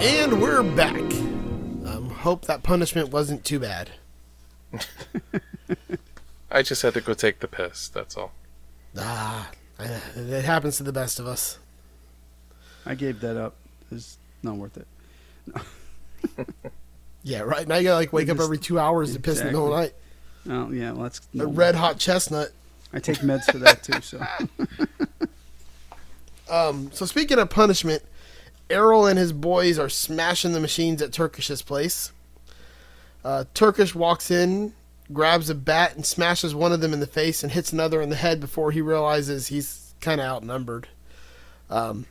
And we're back. Um, hope that punishment wasn't too bad. I just had to go take the piss, that's all. Ah, it happens to the best of us. I gave that up. It's not worth it. Yeah, right. Now you gotta like wake up every two hours to piss in the whole night. Oh yeah, well that's A red hot chestnut. I take meds for that too. So Um, so speaking of punishment, Errol and his boys are smashing the machines at Turkish's place. Uh, Turkish walks in, grabs a bat, and smashes one of them in the face and hits another in the head before he realizes he's kind of outnumbered. Um,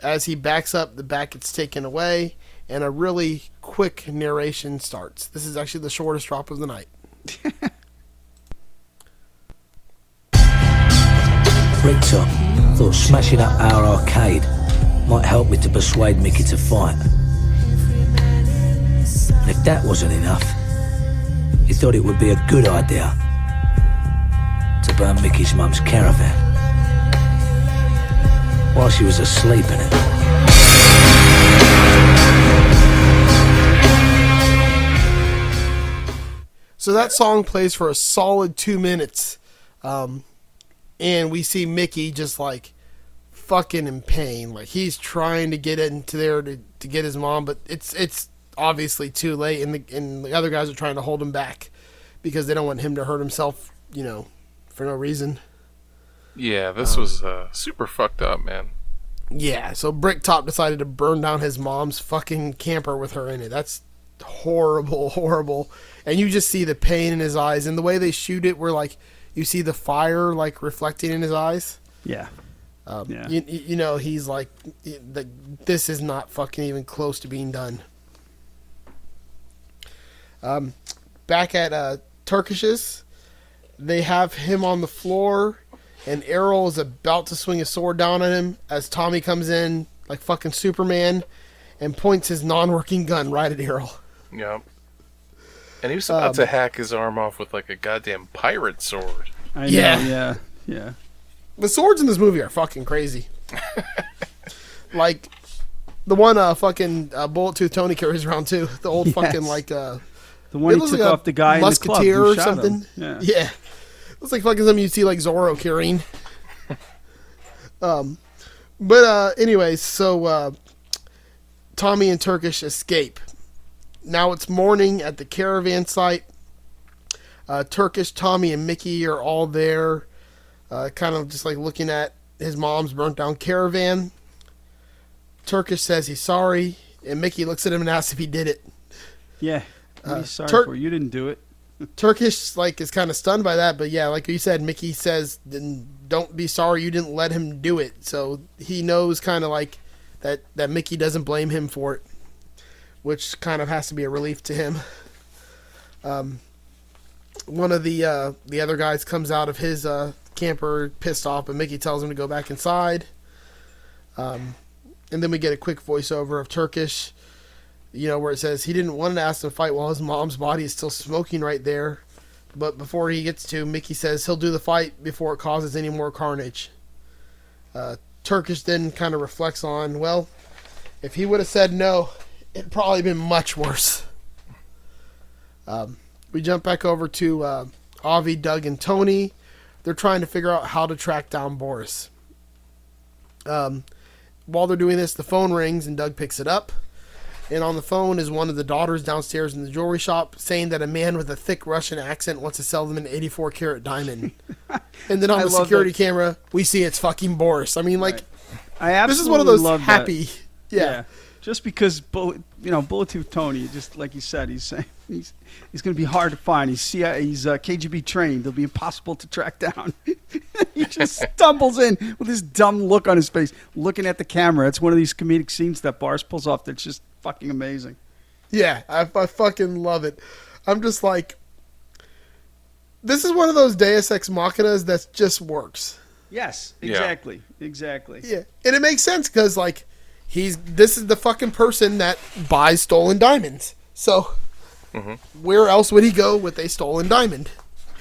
as he backs up, the bat gets taken away, and a really quick narration starts. This is actually the shortest drop of the night. Bricktop thought smashing up our arcade might help me to persuade Mickey to fight. And if that wasn't enough, he thought it would be a good idea to burn Mickey's mum's caravan while she was asleep in it. So that song plays for a solid two minutes, um, and we see Mickey just like fucking in pain. Like he's trying to get into there to, to get his mom, but it's it's obviously too late, and the and the other guys are trying to hold him back because they don't want him to hurt himself, you know, for no reason. Yeah, this was uh, super fucked up, man. Yeah, so Bricktop decided to burn down his mom's fucking camper with her in it. That's horrible, horrible. And you just see the pain in his eyes, and the way they shoot it, where like you see the fire like reflecting in his eyes. yeah, Um, Yeah. you, you you know he's like, the, this is not fucking even close to being done. Um, back at uh, Turkish's, they have him on the floor, and Errol is about to swing a sword down on him as Tommy comes in like fucking Superman, and points his non-working gun right at Errol. Yeah. And he was about Um, to hack his arm off with like a goddamn pirate sword. I Yeah. know. Yeah, yeah. The swords in this movie are fucking crazy. like the one uh fucking uh, bullet tooth Tony carries around too. The old fucking like uh The one he took like off the guy in the club musketeer or shot him. something. Yeah. Yeah. Looks like fucking something you see like Zorro carrying. um but uh anyways, so uh Tommy and Turkish escape. Now it's morning at the caravan site. Uh, Turkish, Tommy, and Mickey are all there, uh, kind of just like looking at his mom's burnt down caravan. Turkish says he's sorry, and Mickey looks at him and asks if he did it. Yeah. Uh, He's sorry Tur- for you. Didn't do it. Turkish like is kind of stunned by that, but yeah, like you said, Mickey says, "Then don't be sorry you didn't let him do it." So he knows kind of like that that Mickey doesn't blame him for it, which kind of has to be a relief to him. Um, one of the uh, the other guys comes out of his uh, camper pissed off, but Mickey tells him to go back inside. Um, and then we get a quick voiceover of Turkish you know, where it says he didn't want to ask to fight while his mom's body is still smoking right there. But before he gets to, Mickey says he'll do the fight before it causes any more carnage. Uh, Turkish then kind of reflects on, well, if he would have said no, it'd probably been much worse. Um, we jump back over to uh, Avi, Doug, and Tony. They're trying to figure out how to track down Boris. Um, while they're doing this, the phone rings and Doug picks it up and on the phone is one of the daughters downstairs in the jewelry shop saying that a man with a thick Russian accent wants to sell them an 84 karat diamond. and then on I the security that. camera, we see it's fucking Boris. I mean, like, Right. I absolutely this is one of those happy. Yeah. Just because, bullet, you know, Bullet Tooth Tony, just like you said, he's saying he's he's going to be hard to find. He's CIA, he's uh, KGB trained. They'll be impossible to track down. he just stumbles in with this dumb look on his face, looking at the camera. It's one of these comedic scenes that Boris pulls off. That's just fucking amazing. Yeah, I, I fucking love it. I'm just like, this is one of those Deus Ex Machinas that just works. Yes, Yeah. exactly, exactly. Yeah, and it makes sense because like he's this is the fucking person that buys stolen diamonds. So where else would he go with a stolen diamond?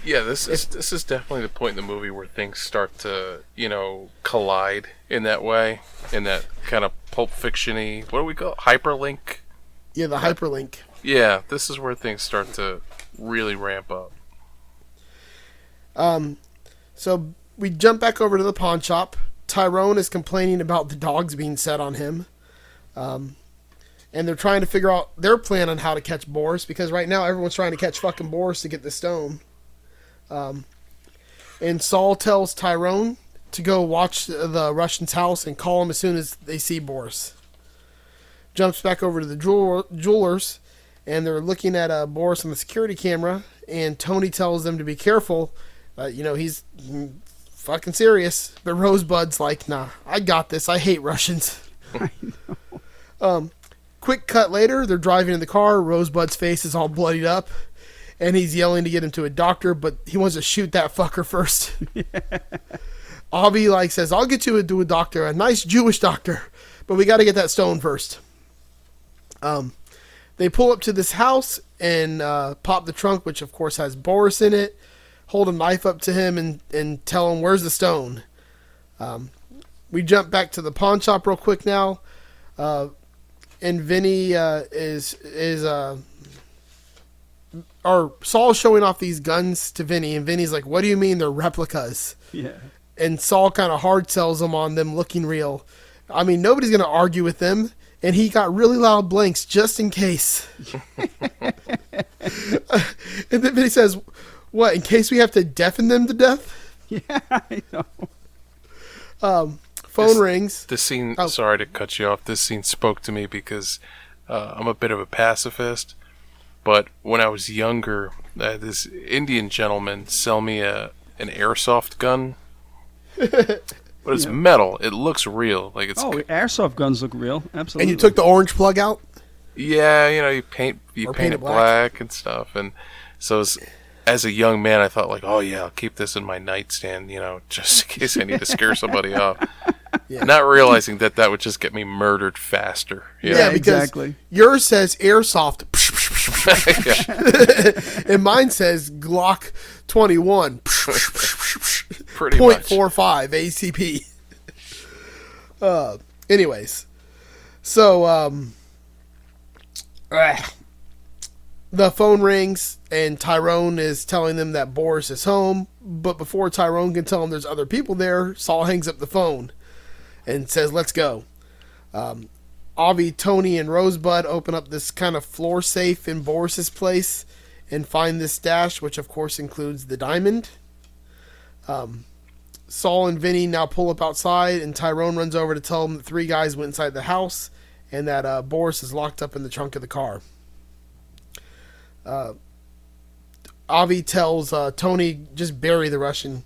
Yeah, this is this is definitely the point in the movie where things start to you know collide in that way, in that kind of pulp fictiony. What do we call it? hyperlink? Yeah, the hyperlink. Yeah, this is where things start to really ramp up. Um, so we jump back over to the pawn shop. Tyrone is complaining about the dogs being set on him. Um, and they're trying to figure out their plan on how to catch Boris because right now everyone's trying to catch fucking Boris to get the stone. Um, and Saul tells Tyrone to go watch the Russian's house and call him as soon as they see Boris. Jumps back over to the jewel- jewelers and they're looking at uh, Boris on the security camera. And Tony tells them to be careful. Uh, you know, he's fucking serious. But Rosebud's like, nah, I got this. I hate Russians. Um, quick cut later, they're driving in the car. Rosebud's face is all bloodied up. And he's yelling to get him to a doctor, but he wants to shoot that fucker first. Avi like says, "I'll get you a, to a doctor, a nice Jewish doctor, but we got to get that stone first. Um, they pull up to this house and uh, pop the trunk, which of course has Boris in it. Hold a knife up to him and and tell him where's the stone. Um, we jump back to the pawn shop real quick now, uh, and Vinny uh, is is uh, or Saul's showing off these guns to Vinny, and Vinny's like, "What do you mean they're replicas?" Yeah. and Saul kind of hard sells them on them looking real. I mean, nobody's going to argue with them, and he got really loud blinks just in case. and then he says, "What? In case we have to deafen them to death?" Yeah, I know. Phone This- rings. This scene, Oh. sorry to cut you off. This scene spoke to me because uh, I'm a bit of a pacifist. But when I was younger, uh, this Indian gentleman sell me a an airsoft gun, but it's metal. It looks real, like it's Oh, airsoft guns look real. Absolutely. And you took the orange plug out. yeah, you know, you paint you paint, paint it it black. black. and stuff. And so as, as a young man, I thought like, oh yeah, I'll keep this in my nightstand, you know, just in case I need to scare somebody off. Yeah. Not realizing that that would just get me murdered faster. you Yeah, know? exactly. yours says airsoft, and mine says Glock twenty one. pretty Point much. four five ACP. Uh, anyways, so um, ah, the phone rings and Tyrone is telling them that Boris is home. But before Tyrone can tell him there's other people there, Saul hangs up the phone and says, "Let's go." Um, Avi, Tony, and Rosebud open up this kind of floor safe in Boris's place and find this stash, which of course includes the diamond. Um, Saul and Vinny now pull up outside, and Tyrone runs over to tell them that three guys went inside the house and that uh, Boris is locked up in the trunk of the car. Uh, Avi tells uh, Tony just bury the Russian.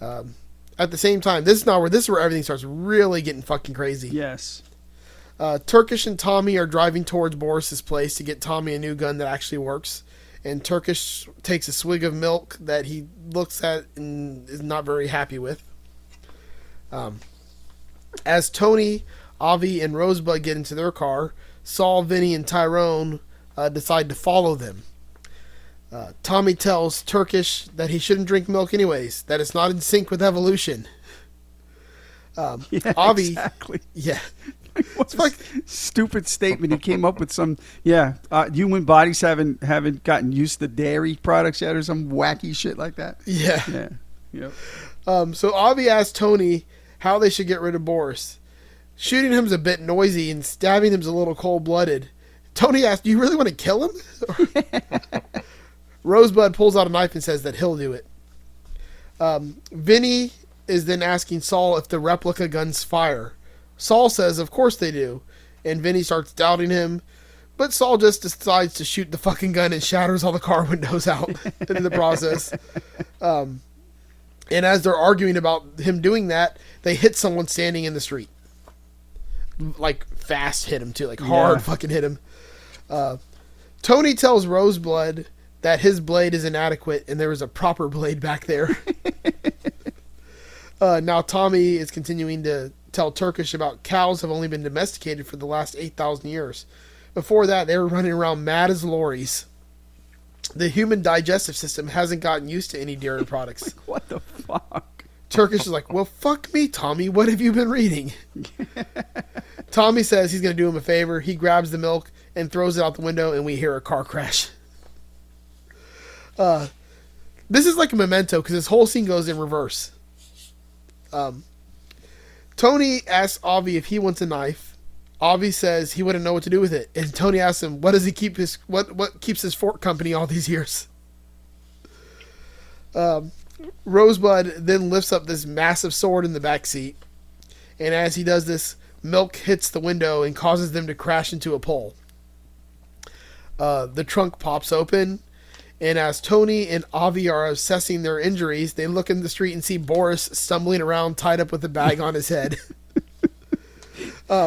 Um, at the same time, this is not where this is where everything starts really getting fucking crazy. Yes. Uh, Turkish and Tommy are driving towards Boris's place to get Tommy a new gun that actually works. And Turkish takes a swig of milk that he looks at and is not very happy with. Um, as Tony, Avi, and Rosebud get into their car, Saul, Vinny, and Tyrone uh, decide to follow them. Uh, Tommy tells Turkish that he shouldn't drink milk anyways, that it's not in sync with evolution. Um, Yeah, Avi, exactly. yeah, What a like- stupid statement. He came up with some. Yeah, uh, human bodies haven't haven't gotten used to dairy products yet, or some wacky shit like that. yeah. Yeah. Yep. Um, so Avi asks Tony how they should get rid of Boris. Shooting him's a bit noisy and stabbing him's a little cold blooded. Tony asks, Do you really want to kill him? Rosebud pulls out a knife and says that he'll do it. Um, Vinny is then asking Saul if the replica guns fire. Saul says, Of course they do. And Vinny starts doubting him. But Saul just decides to shoot the fucking gun and shatters all the car windows out in the process. Um, and as they're arguing about him doing that, they hit someone standing in the street. Like fast hit him too, like hard Yeah. fucking hit him. Uh, Tony tells Rosebud that his blade is inadequate and there is a proper blade back there. uh, now Tommy is continuing to tell Turkish about cows have only been domesticated for the last 8,000 years. Before that, they were running around mad as lorries. The human digestive system hasn't gotten used to any dairy products. What the fuck? Turkish is like, well, fuck me, Tommy. What have you been reading? Tommy says he's going to do him a favor. He grabs the milk and throws it out the window, and we hear a car crash. Uh, this is like a memento because this whole scene goes in reverse. Um, Tony asks Avi if he wants a knife. Avi says he wouldn't know what to do with it, and Tony asks him, "What does he keep his what what keeps his fork company all these years?" Um, Rosebud then lifts up this massive sword in the back seat, and as he does this, milk hits the window and causes them to crash into a pole. Uh, the trunk pops open, and as Tony and Avi are assessing their injuries, they look in the street and see Boris stumbling around, tied up with a bag on his head.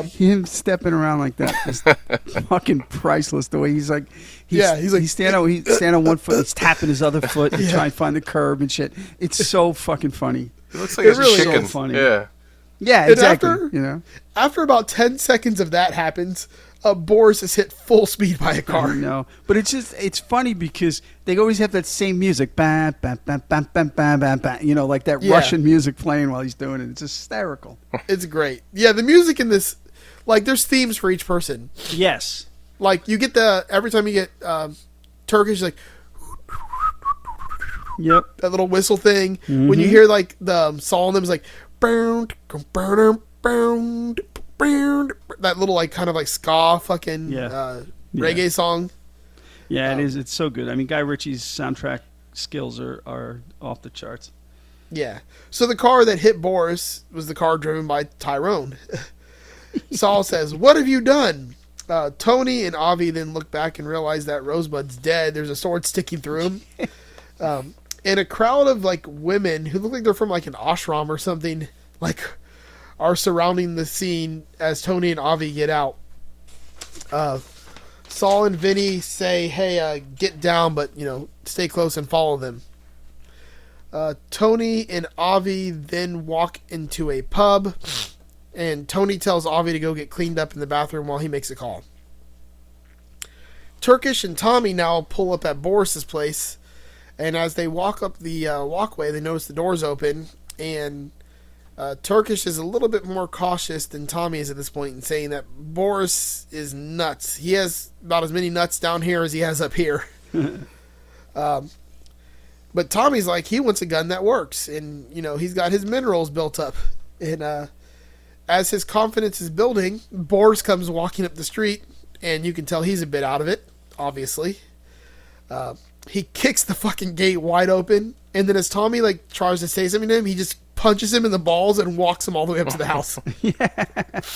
Him stepping around like that is fucking priceless. The way he's like, he's, Yeah, he's like- he's standing on, he's standing on one foot, he's tapping his other foot to Yeah. try and find the curb and shit. It's so fucking funny. It looks like It it's really chicken. so funny. Yeah. Yeah, And exactly. after- you know, After about 10 seconds of that happens, uh, Boris is hit full speed by a car. No, but it's just it's funny because they always have that same music, bam, bam, bam, bam, bam, bam, bam, bam. You know, like that Yeah. Russian music playing while he's doing it. It's hysterical. It's great. Yeah, the music in this, like, there's themes for each person. yes. Like, you get the, every time you get um, Turkish, like, Yep. that little whistle thing. When Mm-hmm. you hear, like, the um, Saul and them is like, bound, bound, bound, bound, that little, like, kind of like ska fucking Yeah. uh, Yeah. reggae song. Yeah, Um, it is. It's so good. I mean, Guy Ritchie's soundtrack skills are are off the charts. Yeah. So the car that hit Boris was the car driven by Tyrone. Saul says, What have you done? Uh, Tony and Avi then look back and realize that Rosebud's dead. There's a sword sticking through him. Um, and a crowd of like women who look like they're from like an ashram or something, like are surrounding the scene as Tony and Avi get out. Uh, Saul and Vinny say, "Hey, uh, get down, but you know, stay close and follow them." Uh, Tony and Avi then walk into a pub, and Tony tells Avi to go get cleaned up in the bathroom while he makes a call. Turkish and Tommy now pull up at Boris's place, and as they walk up the uh, walkway, they notice the doors open, and uh, Turkish is a little bit more cautious than Tommy is at this point in saying that Boris is nuts. He has about as many nuts down here as he has up here. um, but Tommy's like he wants a gun that works, and you know he's got his minerals built up. And uh, as his confidence is building, Boris comes walking up the street, and you can tell he's a bit out of it. Obviously, uh, he kicks the fucking gate wide open, and then as Tommy like tries to say something to him, he just punches him in the balls and walks him all the way up to the house. yeah.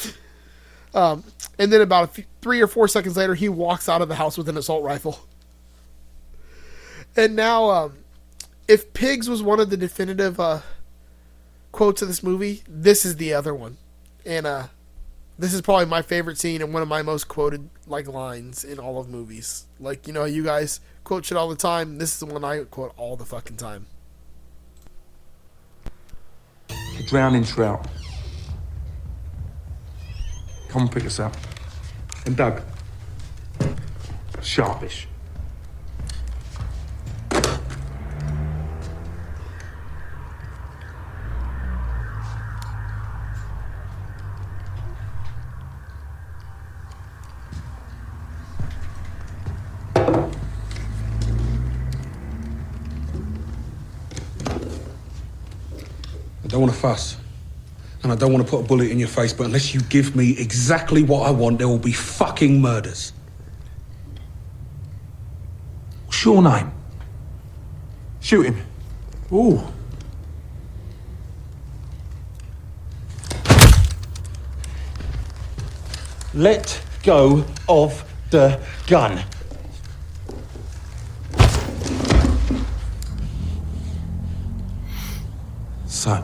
Um, and then about a few, three or four seconds later, he walks out of the house with an assault rifle. And now, um, if pigs was one of the definitive uh, quotes of this movie, this is the other one. And uh, this is probably my favorite scene and one of my most quoted like lines in all of movies. Like you know, you guys quote shit all the time. This is the one I quote all the fucking time. Drowning trout. Come pick us up. And Doug. Sharpish. Don't want to fuss. And I don't want to put a bullet in your face, but unless you give me exactly what I want, there will be fucking murders. What's your name? Shoot him. Ooh. Let go of the gun. So,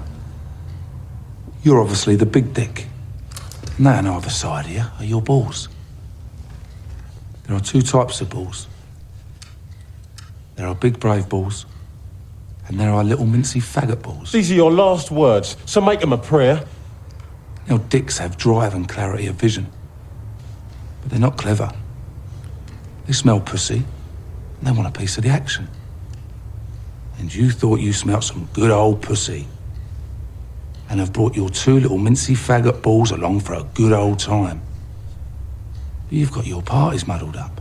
you're obviously the big dick. Now, on either side here are your balls. There are two types of balls. There are big brave balls, and there are little mincy faggot balls. These are your last words, so make them a prayer. Now, dicks have drive and clarity of vision, but they're not clever. They smell pussy, and they want a piece of the action. And you thought you smelt some good old pussy, and have brought your two little mincy faggot balls along for a good old time. But you've got your parties muddled up.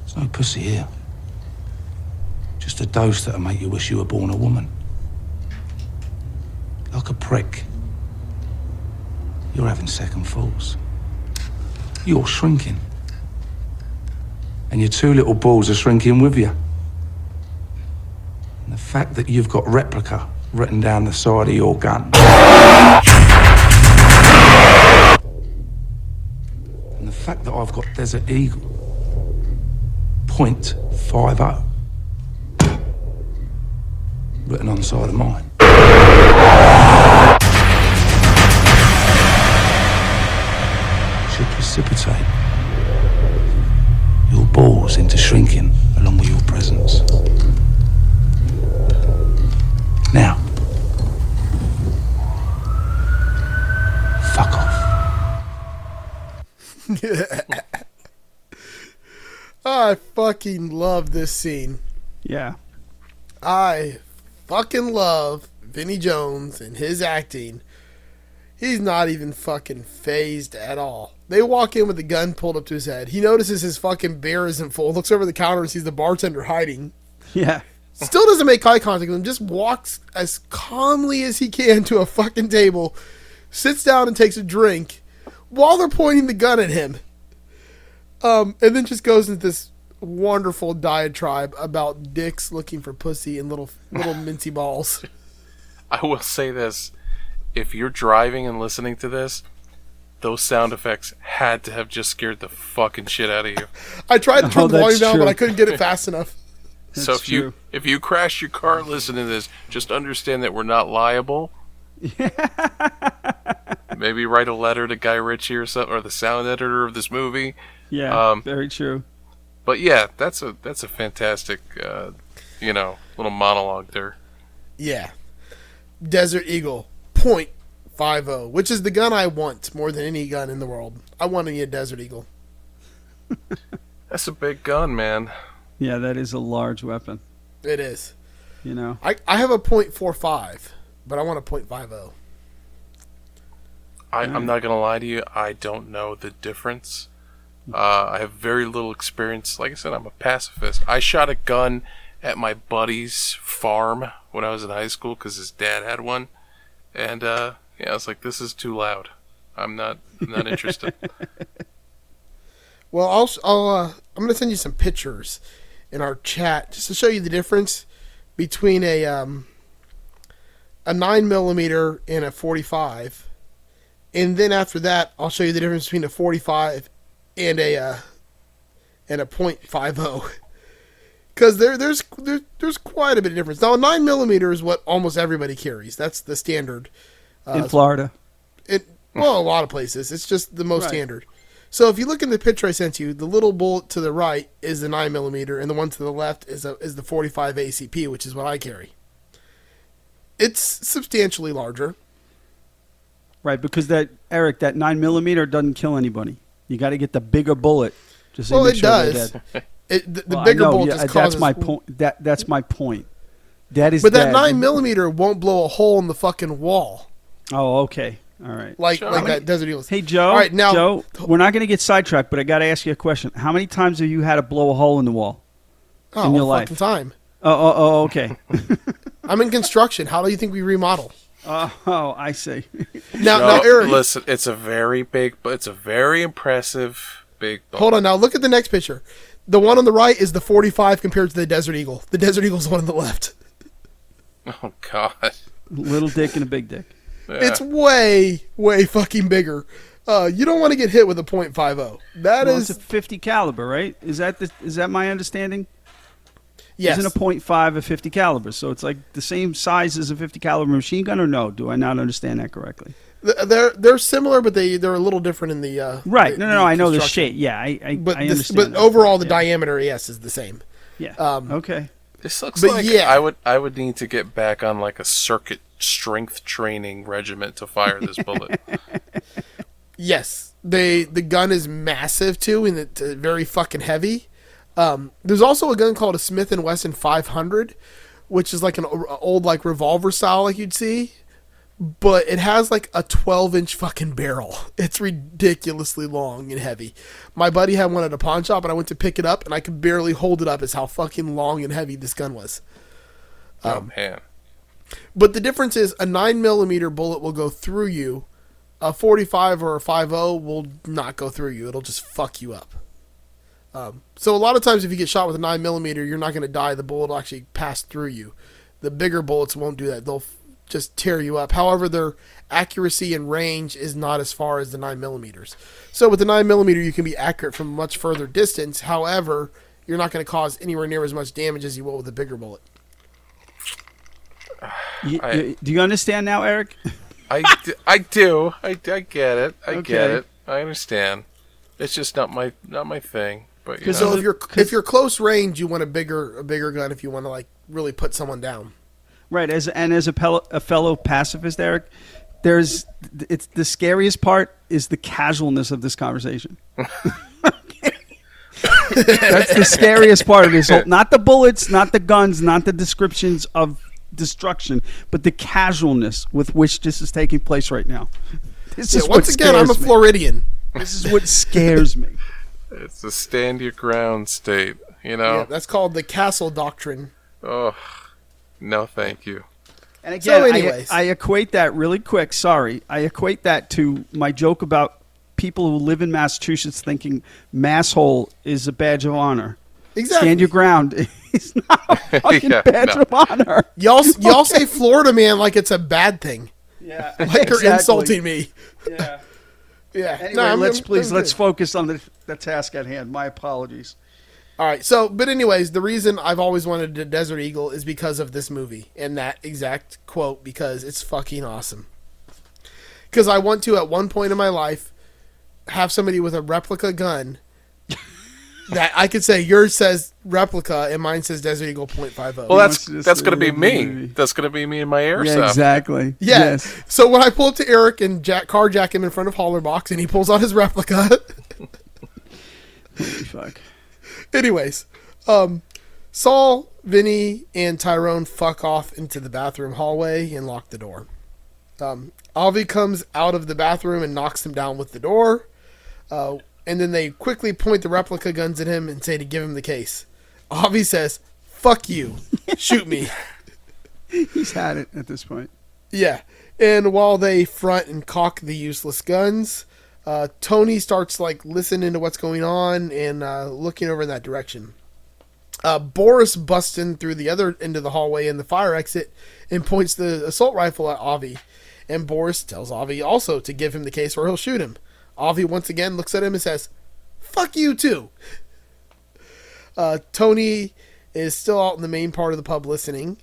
There's no pussy here. Just a dose that'll make you wish you were born a woman. Like a prick. You're having second thoughts. You're shrinking. And your two little balls are shrinking with you. And the fact that you've got replica written down the side of your gun. And the fact that I've got Desert Eagle. Point five oh. Written on the side of mine. should precipitate your balls into shrinking along with your presence. Now, fuck off. I fucking love this scene. Yeah. I fucking love Vinnie Jones and his acting. He's not even fucking phased at all. They walk in with the gun pulled up to his head. He notices his fucking beer isn't full, looks over the counter and sees the bartender hiding. Yeah. Still doesn't make eye contact with him, just walks as calmly as he can to a fucking table, sits down and takes a drink while they're pointing the gun at him. Um, and then just goes into this wonderful diatribe about dicks looking for pussy and little little mincy balls. I will say this: if you're driving and listening to this, those sound effects had to have just scared the fucking shit out of you. I tried to turn Oh, the volume that's down, but. I couldn't get it fast enough. so if you if you crash your car listening to this, just understand that we're not liable. Maybe write a letter to Guy Ritchie or something, or the sound editor of this movie. Yeah. Um, very true. But yeah, that's a that's a fantastic, uh, you know, little monologue there. Yeah. Desert Eagle point five oh, which is the gun I want more than any gun in the world. I want to be a Desert Eagle. That's a big gun, man. Yeah, that is a large weapon. It is. You know. I, I have a point four five, but I want a point five oh. I, I'm not gonna lie to you. I don't know the difference. Uh, I have very little experience. Like I said, I'm a pacifist. I shot a gun at my buddy's farm when I was in high school because his dad had one, and uh, yeah, I was like, "This is too loud. I'm not. I'm not interested." Well, I'll, I'll uh, I'm gonna send you some pictures in our chat just to show you the difference between a um a nine millimeter and a forty-five, and then after that, I'll show you the difference between a forty-five and a uh, and a point five zero. Because there, there's there, there's quite a bit of difference. Now, a nine millimeter is what almost everybody carries. That's the standard. in Florida. It well, a lot of places. It's just the most Right. standard. So if you look in the picture I sent you, the little bullet to the right is the nine millimeter, and the one to the left is a, is the 45 ACP, which is what I carry. It's substantially larger. Right, because that Eric, that nine millimeter doesn't kill anybody. You got to get the bigger bullet. Just to Well, it sure does. It, the the Well, bigger know, bullet yeah, just uh, that's causes. my point. That that's my point. That is. But that dead. nine millimeter won't blow a hole in the fucking wall Oh, okay. All right. like Sure. like How many- that Desert Eagle. Hey Joe. All right, now Joe, we're not going to get sidetracked, but I got to ask you a question. How many times have you had to blow a hole in the wall? oh, in your all life. fucking time. Oh, oh, oh okay. I'm in construction. How do you think we remodel? oh, oh, I see. Now, No, now, Eric, listen, it's a very big, but it's a very impressive big. Bullet. Hold on now. Look at the next picture. The one on the right is the 45 compared to the Desert Eagle. The Desert Eagle's the one on the left. Oh God. Little dick and a big dick. Yeah. It's way, way fucking bigger. Uh, you don't want to get hit with a .50. That Well, is it's a 50 caliber, right? Is that the, is that my understanding? Yes. Isn't a .5 a 50 caliber? So it's like the same size as a 50 caliber machine gun, or no? Do I not understand that correctly? They're they're similar, but they they're a little different in the uh, Right. the- No, no, no. I know the construction. shape. Yeah, I, I, But I this, but that. overall, the Yeah. diameter, yes, is the same. Yeah. um, okay. This looks But like yeah. I would I would need to get back on like a circuit strength training regiment to fire this bullet. Yes, they the gun is massive too, and it's uh, very fucking heavy. Um, there's also a gun called a Smith and Wesson 500, which is like an old like revolver style, like you'd see, but it has like a 12 inch fucking barrel. It's ridiculously long and heavy. My buddy had one at a pawn shop, and I went to pick it up, and I could barely hold it up. As how fucking long and heavy this gun was. oh man. But the difference is a 9 millimeter bullet will go through you. A 45 or a 50 will not go through you. It'll just fuck you up. Um, so a lot of times if you get shot with a 9 millimeter, you're not going to die. The bullet will actually pass through you. The bigger bullets won't do that. They'll f- just tear you up. However, their accuracy and range is not as far as the 9 millimeters. So with the 9 millimeter, you can be accurate from much further distance. However, you're not going to cause anywhere near as much damage as you will with a bigger bullet. You- I- you- do you understand now, Eric? I, d- I do. I, I get it. I get it. I understand. It's just not my not my thing. But you 'Cause know, So if you're if you're close range, you want a bigger a bigger gun if you want to like really put someone down. Right. As and as a, pel- a fellow pacifist, Eric, there's it's the scariest part is the casualness of this conversation. That's the scariest part of this whole. Not the bullets, not the guns, not the descriptions of destruction, but the casualness with which this is taking place right now. This Yeah, is once what again, I'm a scares me. Floridian. This is what scares me. it's a stand your ground state. You Yeah, know. that's called the castle doctrine. oh, no, thank you. And So again, anyways. I, I equate that really quick. Sorry, I equate that to my joke about people who live in Massachusetts thinking masshole is a badge of honor. Exactly. Stand your ground. It's not a fucking Yeah, badge no. of honor. Y'all y'all say Florida man like it's a bad thing. Yeah, Like you're insulting me. Yeah. Yeah. Anyway, No, let's I'm- please I'm let's focus on the, the task at hand. My apologies. All right. So, but anyways, the reason I've always wanted a Desert Eagle is because of this movie and that exact quote because it's fucking awesome. Because I want to at one point in my life have somebody with a replica gun that I could say yours says replica and mine says Desert Eagle .50. Well, that's wants to just that's gonna be me. movie. That's gonna be me and my air. Yeah, exactly. Yeah. Yes. So when I pull up to Eric and jack, carjack him in front of Hollerbox and he pulls out his replica. Holy fuck. Anyways, um, Saul, Vinny, and Tyrone fuck off into the bathroom hallway and lock the door. Um, Avi comes out of the bathroom and knocks him down with the door. Uh, and then they quickly point the replica guns at him and say to give him the case. Avi says, "Fuck you, shoot me." He's had it at this point. Yeah. And while they front and cock the useless guns, uh, Tony starts like listening to what's going on and uh, looking over in that direction. Uh, Boris busts in through the other end of the hallway in the fire exit and points the assault rifle at Avi. And Boris tells Avi also to give him the case or he'll shoot him. Avi once again looks at him and says, Fuck you too. Uh, Tony is still out in the main part of the pub listening.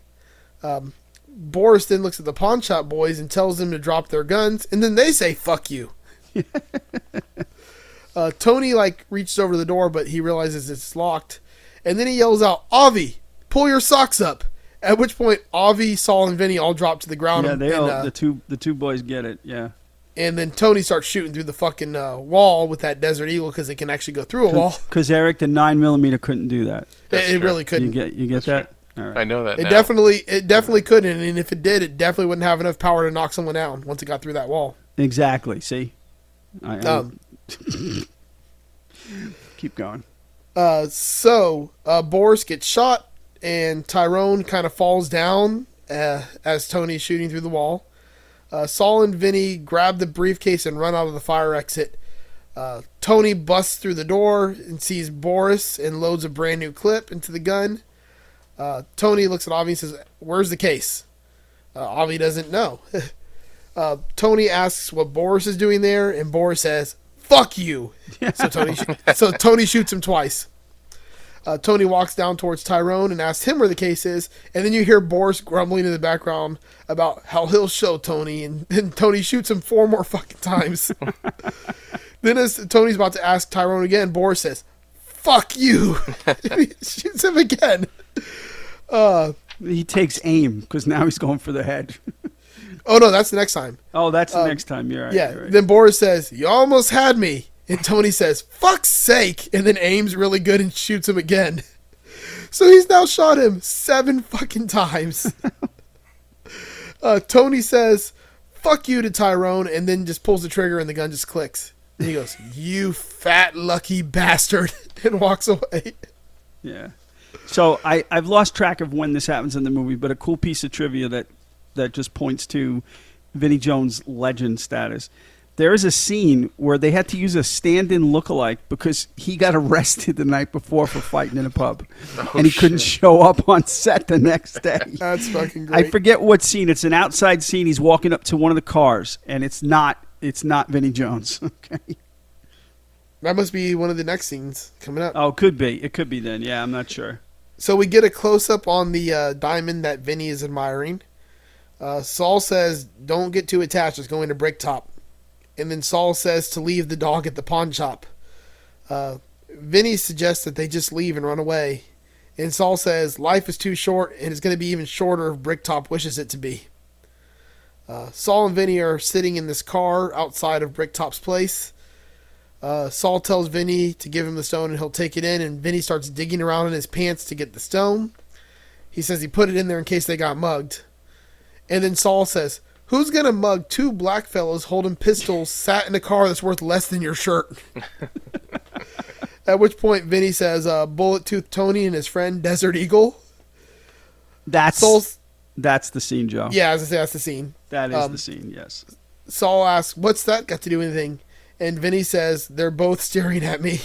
Um, Boris then looks at the pawn shop boys and tells them to drop their guns, and then they say "fuck you." uh, Tony like reaches over the door, but he realizes it's locked, and then he yells out, "Avi, pull your socks up!" At which point, Avi, Saul, and Vinny all drop to the ground. Yeah, and, they all uh, the two the two boys get it. Yeah. And then Tony starts shooting through the fucking uh, wall with that Desert Eagle because it can actually go through a wall. Because Eric, the nine millimeter couldn't do that. It, it really couldn't. get you get that. All right. I know that It now. definitely, it definitely couldn't, and if it did, it definitely wouldn't have enough power to knock someone down once it got through that wall. Exactly. See. I, I- Um, keep going. Uh, so uh, Boris gets shot, and Tyrone kind of falls down uh, as Tony's shooting through the wall. Uh, Saul and Vinny grab the briefcase and run out of the fire exit. Uh, Tony busts through the door and sees Boris and loads a brand new clip into the gun. Uh, Tony looks at Avi and says, "Where's the case?" Uh, Avi doesn't know. uh, Tony asks what Boris is doing there, and Boris says, "Fuck you." so Tony, so Tony shoots him twice. Uh, Tony walks down towards Tyrone and asks him where the case is, and then you hear Boris grumbling in the background about how he'll show Tony, and, and Tony shoots him four more fucking times. then, as Tony's about to ask Tyrone again, Boris says, "Fuck you," and he shoots him again. He takes aim because now he's going for the head. Oh no, that's the next time. oh, that's the next time. You're right. Um, yeah. you're right. Then Boris says, "You almost had me," and Tony says, "Fuck's sake!" and then aims really good and shoots him again. So he's now shot him seven fucking times. uh, Tony says, "Fuck you" to Tyrone, and then just pulls the trigger, and the gun just clicks. And he goes, "You fat lucky bastard," and walks away. Yeah. So I, I've lost track of when this happens in the movie, but a cool piece of trivia that, that just points to Vinnie Jones' legend status. There is a scene where they had to use a stand-in lookalike because he got arrested the night before for fighting in a pub, and he couldn't show up on set the next day. That's fucking great. I forget what scene. It's an outside scene. He's walking up to one of the cars, and it's not it's not Vinnie Jones. Okay. That must be one of the next scenes coming up. Oh, could be. It could be then. Yeah, I'm not sure. So we get a close up on the uh, diamond that Vinnie is admiring. Uh, Saul says, "Don't get too attached. It's going to Bricktop." And then Saul says to leave the dog at the pawn shop. Uh, Vinny suggests that they just leave and run away. And Saul says, "Life is too short, and it's going to be even shorter if Bricktop wishes it to be." Uh, Saul and Vinny are sitting in this car outside of Bricktop's place. Uh, Saul tells Vinny to give him the stone and he'll take it in, and Vinny starts digging around in his pants to get the stone. He says he put it in there in case they got mugged. And then Saul says, Who's gonna mug two black fellows holding pistols sat in a car that's worth less than your shirt? At which point Vinny says, uh, Bullet Tooth Tony and his friend Desert Eagle. That's Saul's, that's the scene, Joe. yeah, as I say, that's the scene. That is Um, the scene. Yes. Saul asks, What's that got to do with anything? And Vinny says, They're both staring at me.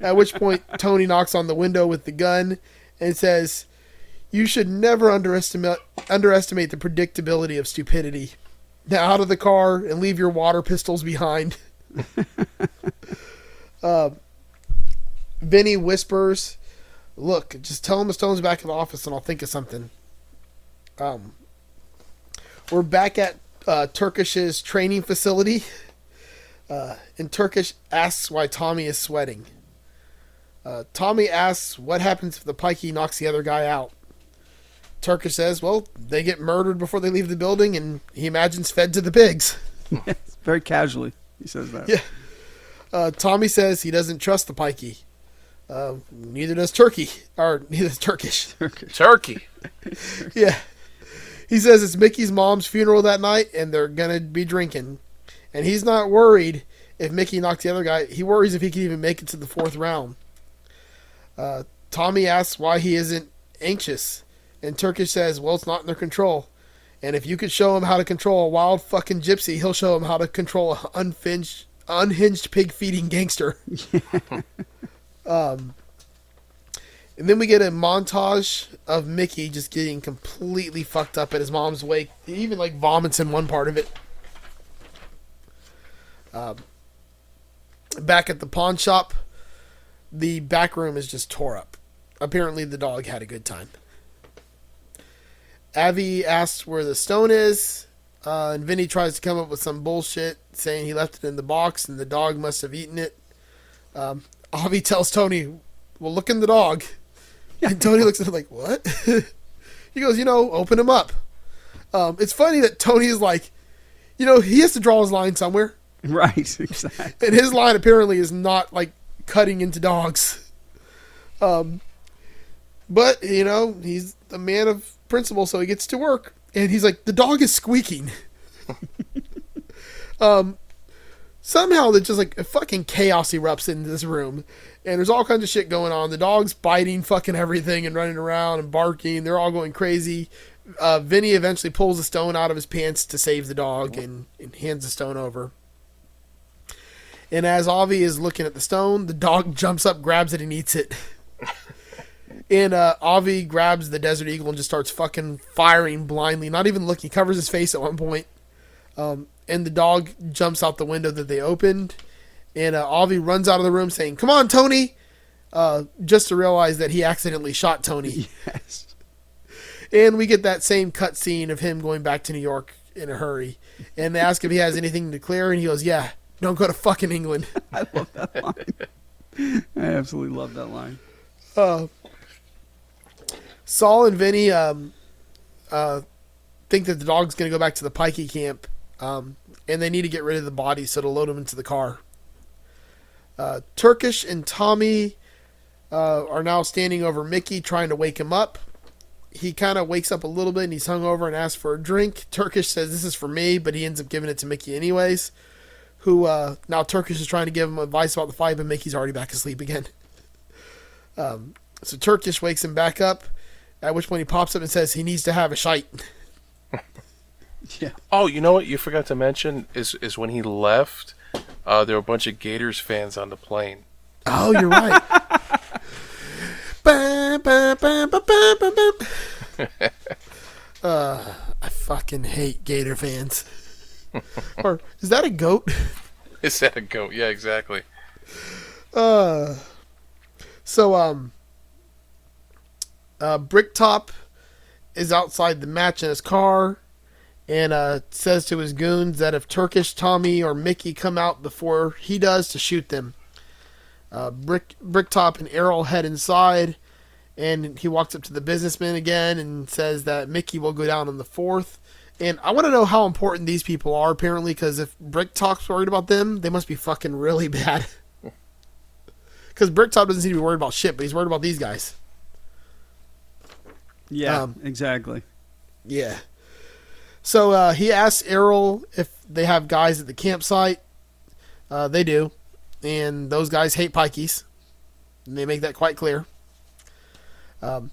At which point, Tony knocks on the window with the gun and says, You should never underestimate, underestimate the predictability of stupidity. Now, out of the car and leave your water pistols behind. uh, Vinny whispers, Look, just tell him the stone's back in the office and I'll think of something. Um, we're back at uh, Turkish's training facility. Uh, and Turkish asks why Tommy is sweating. Uh, Tommy asks what happens if the pikey knocks the other guy out. Turkish says, well, they get murdered before they leave the building, and he imagines fed to the pigs. Very casually, he says that. Yeah. Uh, Tommy says he doesn't trust the pikey. Uh, neither does Turkey, or neither does Turkish. Turkey. Yeah. He says it's Mickey's mom's funeral that night and they're going to be drinking. And he's not worried if Mickey knocks the other guy. He worries if he can even make it to the fourth round. Uh, Tommy asks why he isn't anxious. And Turkish says, well, it's not in their control. And if you could show him how to control a wild fucking gypsy, he'll show him how to control an unhinged, unhinged pig feeding gangster. um, And then we get a montage of Mickey just getting completely fucked up at his mom's wake. He even like vomits in one part of it. Um, back at the pawn shop, the back room is just tore up. Apparently, the dog had a good time. Avi asks where the stone is, uh, and Vinny tries to come up with some bullshit, saying he left it in the box and the dog must have eaten it. Um, Avi tells Tony, "Well, look in the dog." And Tony looks at him like, "What?" he goes, "You know, open him up." Um, it's funny that Tony is like, you know, he has to draw his line somewhere, Right, exactly. and his line apparently is not like cutting into dogs. Um, but you know, he's a man of principle, so he gets to work, and he's like, the dog is squeaking. um, somehow there's just like a fucking chaos erupts in this room, and there's all kinds of shit going on. The dog's biting fucking everything and running around and barking. They're all going crazy. Uh, Vinny eventually pulls a stone out of his pants to save the dog and, and hands the stone over. And as Avi is looking at the stone, the dog jumps up, grabs it, and eats it. and uh, Avi grabs the Desert Eagle and just starts fucking firing blindly, not even looking. He covers his face at one point. Um, and the dog jumps out the window that they opened. And uh, Avi runs out of the room saying, Come on, Tony! Uh, just to realize that he accidentally shot Tony. Yes. And we get that same cut scene of him going back to New York in a hurry. And they ask if he has anything to clear, and he goes, Yeah, don't go to fucking England. I love that line. I absolutely love that line. Uh, Sol and Vinny um, uh, think that the dog's going to go back to the Pikey camp, um, and they need to get rid of the body so to load him into the car. Uh, Turkish and Tommy uh, are now standing over Mickey, trying to wake him up. He kind of wakes up a little bit and he's hungover and asks for a drink. Turkish says this is for me, but he ends up giving it to Mickey anyways. Who uh, now Turkish is trying to give him advice about the fight, but Mickey's already back asleep again. Um, so Turkish wakes him back up, at which point he pops up and says he needs to have a shite. Yeah. Oh, you know what you forgot to mention is is when he left, uh, there were a bunch of Gators fans on the plane. Oh, you're right. Ba, ba, ba, ba, ba, ba, ba. uh, I fucking hate Gator fans. or is that a goat? Is that a goat? Yeah, exactly. Uh, so um, uh, Bricktop is outside the match in his car, and uh, says to his goons that if Turkish Tommy or Mickey come out before he does, to shoot them. Uh, Brick Bricktop and Errol head inside, and he walks up to the businessman again and says that Mickey will go down on the fourth. And I want to know how important these people are, apparently, because if Bricktop's worried about them, they must be fucking really bad. Because Bricktop doesn't seem to be worried about shit, but he's worried about these guys. Yeah, Um, exactly. Yeah. So uh, he asks Errol if they have guys at the campsite. Uh, they do. And those guys hate pikeys. And they make that quite clear. Um,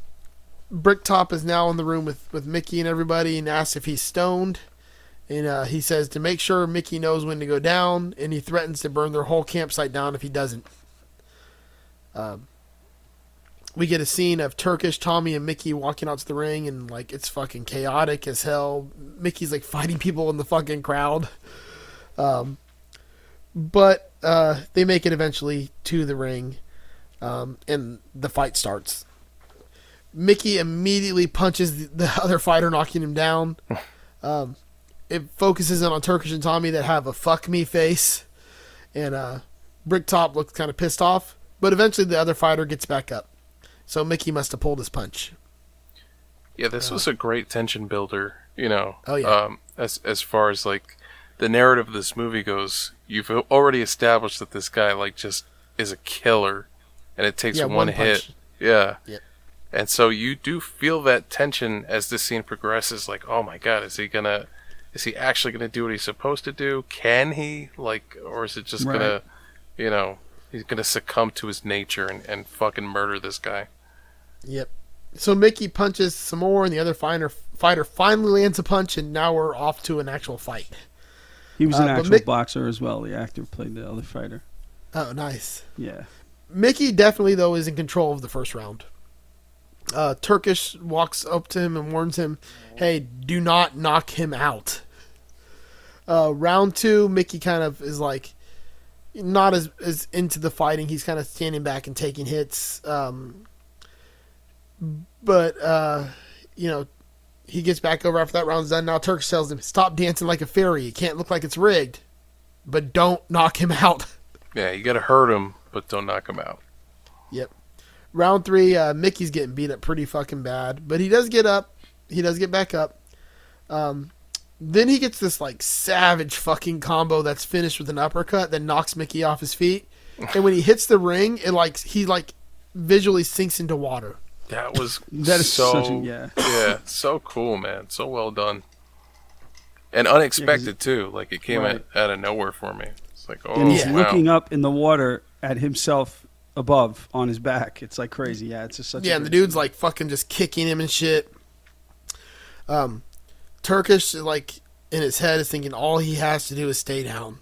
Bricktop is now in the room with, with Mickey and everybody and asks if he's stoned. And uh, he says to make sure Mickey knows when to go down, and he threatens to burn their whole campsite down if he doesn't. Um, we get a scene of Turkish Tommy and Mickey walking out to the ring, and like it's fucking chaotic as hell. Mickey's like fighting people in the fucking crowd. Um, but uh, they make it eventually to the ring, um, and the fight starts. Mickey immediately punches the, the other fighter, knocking him down. Um, it focuses in on Turkish and Tommy that have a fuck me face, and uh, Bricktop looks kind of pissed off. But eventually, the other fighter gets back up. So Mickey must have pulled his punch. Yeah, this was a great tension builder. You know, Oh, yeah. um, as as far as like the narrative of this movie goes, you've already established that this guy like just is a killer, and it takes Yeah, one, one hit. punch. Yeah. And so you do feel that tension as this scene progresses. Like, oh my god, is he gonna? Is he actually gonna do what he's supposed to do? Can he? Like, or is it just Right. gonna, you know, he's gonna succumb to his nature and, and fucking murder this guy? Yep. So Mickey punches some more, and the other fighter fighter finally lands a punch, and now we're off to an actual fight. He was an uh, actual Mick- boxer as well. The actor played the other fighter. Oh, nice. Yeah. Mickey definitely though is in control of the first round. Uh, Turkish walks up to him and warns him, "Hey, do not knock him out." Uh, round two, Mickey kind of is like not as as into the fighting. He's kind of standing back and taking hits. Um, but uh, you know, he gets back over after that round's done. Now Turkish tells him, "Stop dancing like a fairy. It can't look like it's rigged, but don't knock him out." Yeah, you gotta hurt him, but don't knock him out. Yep. Round three, uh, Mickey's getting beat up pretty fucking bad, but he does get up. He does get back up. Um, then he gets this like savage fucking combo that's finished with an uppercut that knocks Mickey off his feet. And when he hits the ring, it like he like visually sinks into water. That was That is so such a- yeah. yeah, so cool, man. So well done. And unexpected too. Like it came Right. out, out of nowhere for me. It's like, oh and he's wow. looking up in the water at himself above on his back. It's like crazy. Yeah, it's just such. Yeah, a and the great dude's like fucking just kicking him and shit. Um, Turkish like in his head is thinking all he has to do is stay down,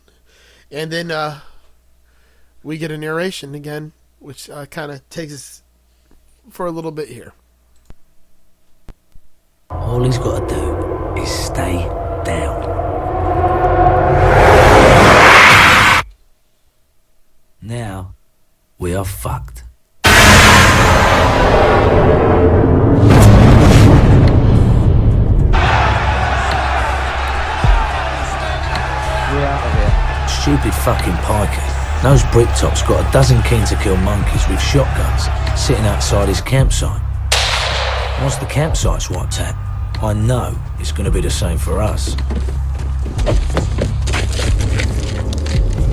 and then uh, we get a narration again, which uh, kind of takes us for a little bit here. All he's got to do is stay down. Now, we are fucked. We're out of here. Stupid fucking pikey knows Bricktop's got a dozen keen to kill monkeys with shotguns sitting outside his campsite. Once the campsite's wiped out, I know it's going to be the same for us.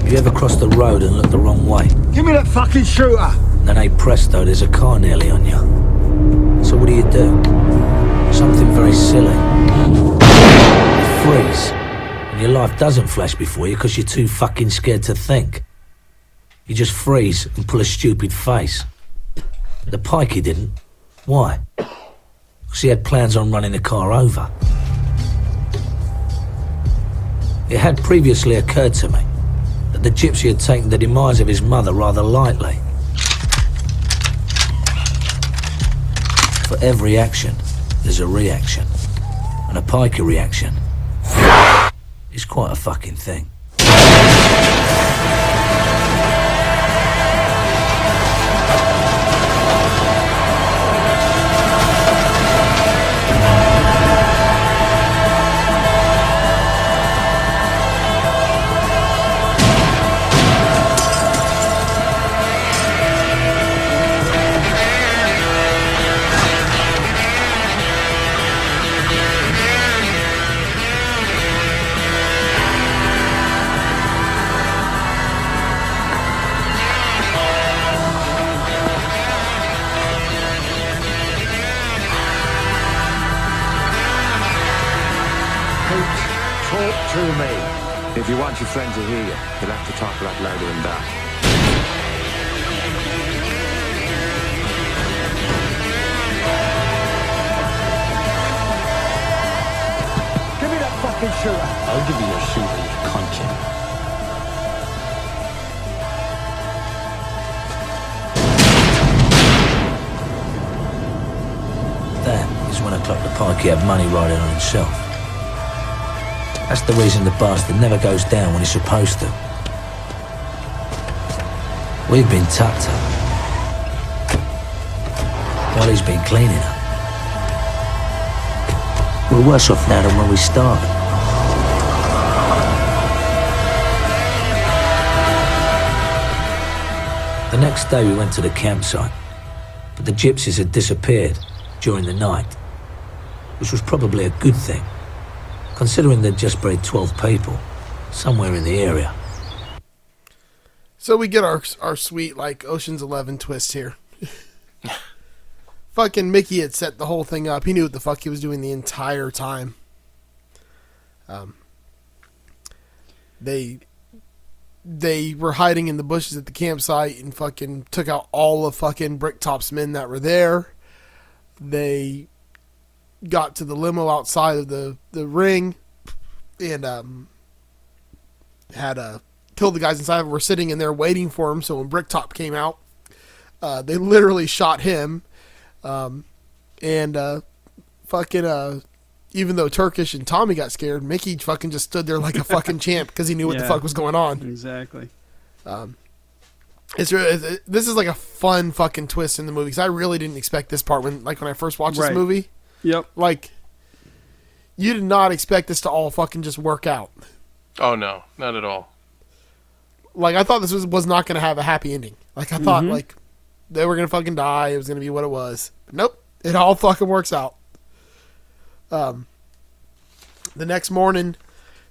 Have you ever crossed the road and looked the wrong way? Give me that fucking shooter! Then, hey presto, there's a car nearly on you. So what do you do? Something very silly. You freeze. And your life doesn't flash before you because you're too fucking scared to think. You just freeze and pull a stupid face. The pikey didn't. Why? Because he had plans on running the car over. It had previously occurred to me that the gypsy had taken the demise of his mother rather lightly. For every action, there's a reaction. And a pikey reaction is quite a fucking thing. That's the reason the bastard never goes down when he's supposed to. We've been tucked up. While he's been cleaning up. We're worse off now than when we started. The next day we went to the campsite, but the gypsies had disappeared during the night, which was probably a good thing, considering they'd just buried 12 people somewhere in the area. So we get our our sweet like Ocean's Eleven twist here. Fucking Mickey had set the whole thing up. He knew what the fuck he was doing the entire time. Um, they they were hiding in the bushes at the campsite and fucking took out all of fucking Bricktop's men that were there. They got to the limo outside of the the ring and um had uh, killed the guys inside. Were sitting in there waiting for him. So when Bricktop came out, uh, they literally shot him. Um, and uh, fucking uh, even though Turkish and Tommy got scared, Mickey fucking just stood there like a fucking champ because he knew what the fuck was going on. Exactly. It's, re- it's this is like a fun fucking twist in the movie because I really didn't expect this part when like when I first watched Right. this movie. Yep. Like, you did not expect this to all fucking just work out. Oh no, not at all. Like I thought this was was not going to have a happy ending. Like I thought Mm-hmm. like they were going to fucking die. It was going to be what it was. But nope, it all fucking works out. Um, the next morning,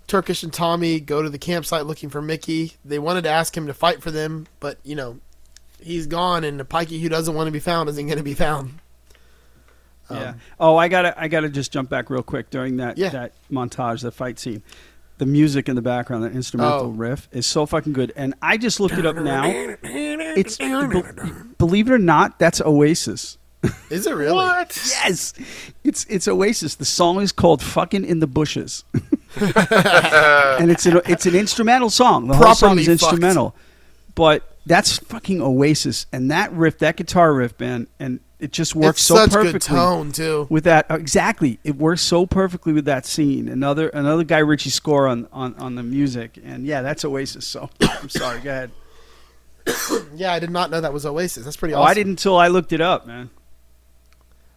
Turkish and Tommy go to the campsite looking for Mickey. They wanted to ask him to fight for them, but you know, he's gone, and the Pikey who doesn't want to be found isn't going to be found. Yeah. Um, oh, I gotta, I gotta just jump back real quick during that Yeah. that montage, the fight scene. The music in the background, the instrumental Oh. riff, is so fucking good. And I just looked it up now. It's believe it or not, that's Oasis. Is it really? What? Yes, it's it's Oasis. The song is called "Fucking in the Bushes," and it's an it's an instrumental song. The whole song is Properly fucked. instrumental, but that's fucking Oasis. And that riff, that guitar riff, man, and it just works It's so such perfectly good tone too. with that. uh, Exactly, it works so perfectly with that scene. Another another Guy Ritchie score on on on the music, and yeah, that's Oasis. So I'm sorry. Go ahead. Yeah, I did not know that was Oasis. That's pretty Oh, awesome. I didn't until I looked it up, man.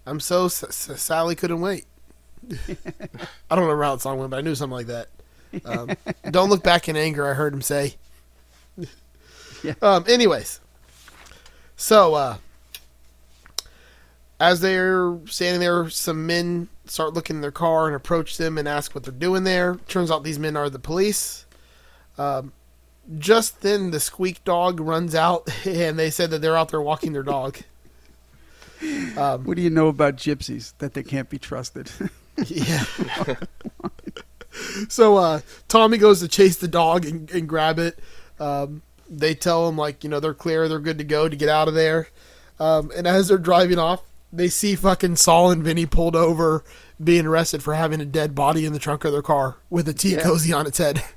I'm so Sally couldn't wait. I don't remember how the song went, but I knew something like that. Um, don't look back in anger. I heard him say. Yeah. Um. Anyways, so uh, as they're standing there, some men start looking in their car and approach them and ask what they're doing there. Turns out these men are the police. Um, just then, the squeak dog runs out, and they said that they're out there walking their dog. What do you know about gypsies that they can't be trusted? Yeah. so uh, Tommy goes to chase the dog and, and grab it. Um, they tell him like you know they're clear, they're good to go to get out of there. Um, and as they're driving off, they see fucking Sol and Vinny pulled over, being arrested for having a dead body in the trunk of their car with a tea cozy on its head.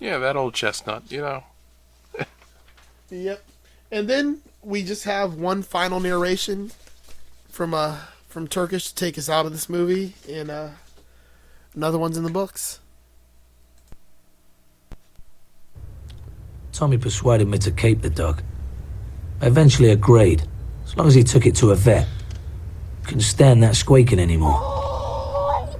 Yeah, that old chestnut. You know. Yep. And then we just have one final narration from uh from Turkish to take us out of this movie, and uh, another one's in the books. Tommy persuaded me to keep the dog. I eventually agreed, long as he took it to a vet. Couldn't stand that squeaking anymore.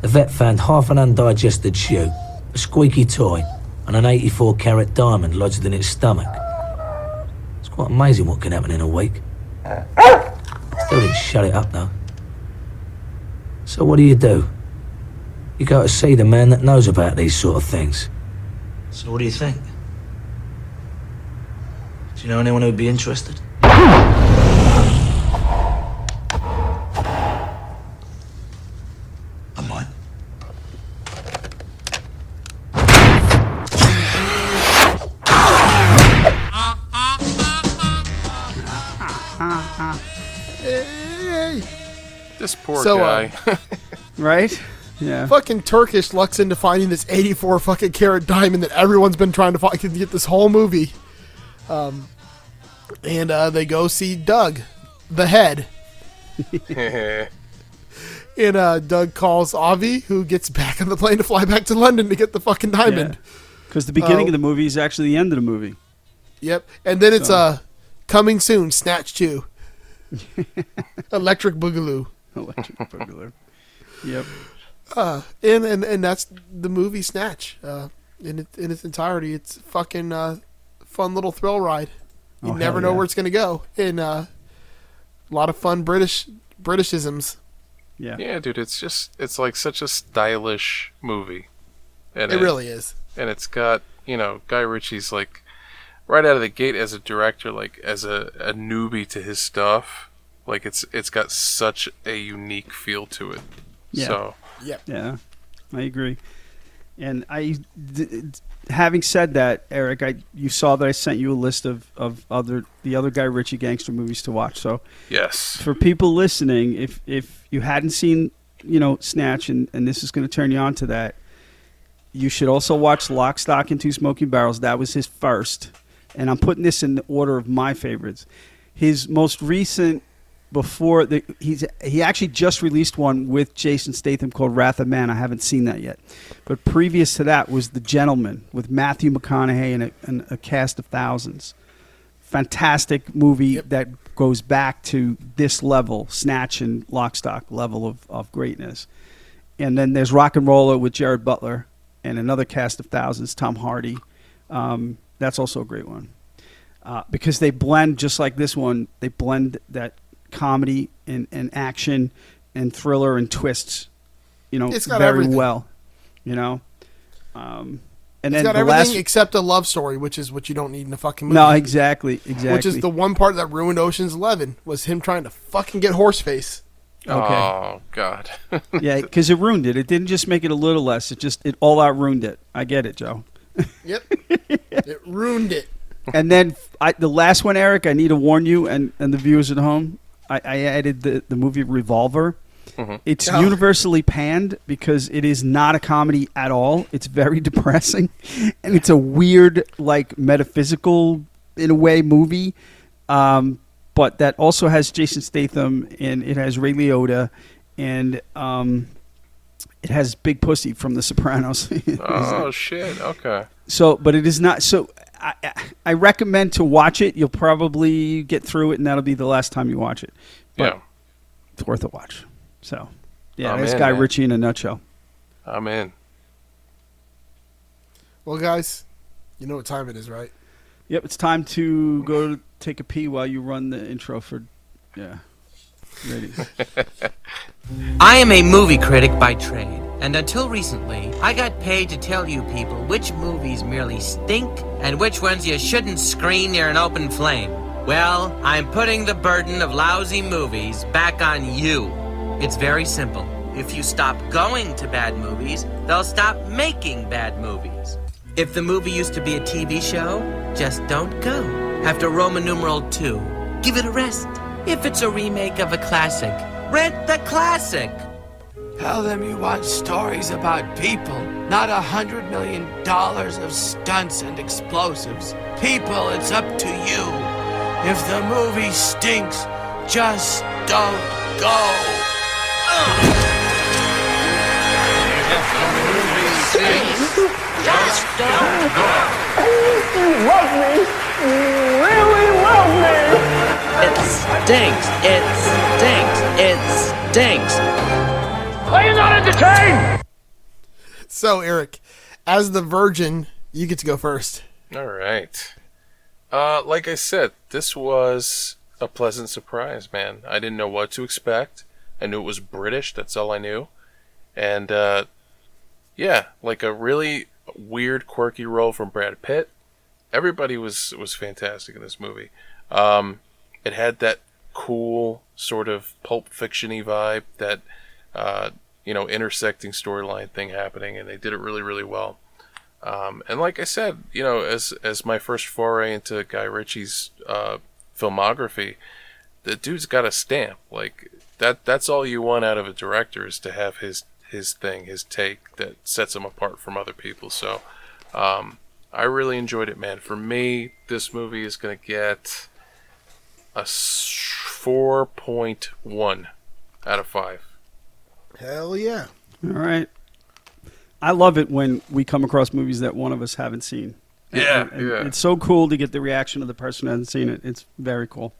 The vet found half an undigested shoe, a squeaky toy, and an 84 carat diamond lodged in its stomach. It's quite amazing what can happen in a week. Still didn't shut it up though. So what do you do? You go to see the man that knows about these sort of things. So what do you think? Do you know anyone who would be interested? This poor So, uh, right? Yeah. fucking Turkish lucks into finding this 84 fucking carat diamond that everyone's been trying to find to get this whole movie. Um, and uh, they go see Doug, the head. And uh, Doug calls Avi, who gets back on the plane to fly back to London to get the fucking diamond. Because the beginning Oh. of the movie is actually the end of the movie. Yep. And then it's So- uh, coming soon, Snatch 2. Electric Boogaloo. Electric Boogaloo. Yep. Uh, and, and and that's the movie Snatch. Uh, in it, in its entirety, it's a fucking uh, fun little thrill ride. You Oh, never know yeah. where it's gonna go, and uh, a lot of fun British Britishisms. Yeah. yeah, dude, it's just it's like such a stylish movie. And It really is. and it's got you know Guy Ritchie's like right out of the gate as a director, like as a, a newbie to his stuff. Like it's it's got such a unique feel to it. Yeah. So yeah, Yeah, I agree. And I, d- d- having said that, Eric, I you saw that I sent you a list of, of other the other Guy Ritchie gangster movies to watch. So yes, for people listening, if if you hadn't seen, you know, Snatch, and, and this is going to turn you on to that, you should also watch Lock, Stock, and Two Smoking Barrels. That was his first, and I'm putting this in the order of my favorites. His most recent before the, he's he actually just released one with Jason Statham called Wrath of Man. I haven't seen that yet, but previous to that was The Gentleman with Matthew McConaughey and a, and a cast of thousands. Fantastic movie that goes back to this level, Snatch and Lockstock level of, of greatness. And then there's RocknRolla with Gerard Butler and another cast of thousands, Tom Hardy. Um, that's also a great one uh, because they blend just like this one. They blend that comedy and, and action and thriller and twists, you know, It's got very everything. well. You know, um, and It's then got the everything last. except a love story, which is what you don't need in a fucking movie. no, exactly, exactly. Which is the one part that ruined Ocean's Eleven was him trying to fucking get Horseface. Okay. Oh God. yeah, because it ruined it. It didn't just make it a little less. It just it all out ruined it. I get it, Joe. Yep, it ruined it. and then I, the last one, Eric, I need to warn you and, and the viewers at home. I, I added the, the movie Revolver. It's Oh. universally panned because it is not a comedy at all. It's very depressing, and it's a weird, like metaphysical, in a way, movie. Um, but that also has Jason Statham, and it has Ray Liotta, and um, it has Big Pussy from The Sopranos. oh shit. Okay. So, but it is not. So, I, I- I recommend to watch it. You'll probably get through it, and that'll be the last time you watch it. But Yeah. it's worth a watch. So, yeah, I'm that's in, Guy man. Ritchie in a nutshell. I'm in. Well, guys, you know what time it is, right? Yep, it's time to go take a pee while you run the intro for. Yeah, ready. I am a movie critic by trade, and until recently, I got paid to tell you people which movies merely stink and which ones you shouldn't screen near an open flame. Well, I'm putting the burden of lousy movies back on you. It's very simple. If you stop going to bad movies, they'll stop making bad movies. If the movie used to be a TV show, just don't go. After Roman numeral 2, give it a rest. If it's a remake of a classic, rent the classic. Tell them you want stories about people, not a hundred million dollars of stunts and explosives. People, it's up to you. If the movie stinks, just don't go. Just don't You love me. Really love me. It stinks. It stinks. It stinks. Are you not entertained? So, Eric, as the virgin, you get to go first. All right. Uh, like I said, this was a pleasant surprise, man. I didn't know what to expect. I knew it was British. That's all I knew. And uh, yeah, like a really weird, quirky role from Brad Pitt. Everybody was was fantastic in this movie. Um, it had that cool sort of pulp fictiony vibe, that uh, you know intersecting storyline thing happening, and they did it really, really well. Um, and like I said, you know, as as my first foray into Guy Ritchie's uh, filmography, the dude's got a stamp. Like that. That's all you want out of a director is to have his his thing, his take that sets him apart from other people. So, um, I really enjoyed it, man. For me, this movie is gonna get a four point one out of five. Hell yeah. All right. I love it when we come across movies that one of us haven't seen. Yeah, and- and yeah. It's so cool to get the reaction of the person who hasn't seen it. It's very cool.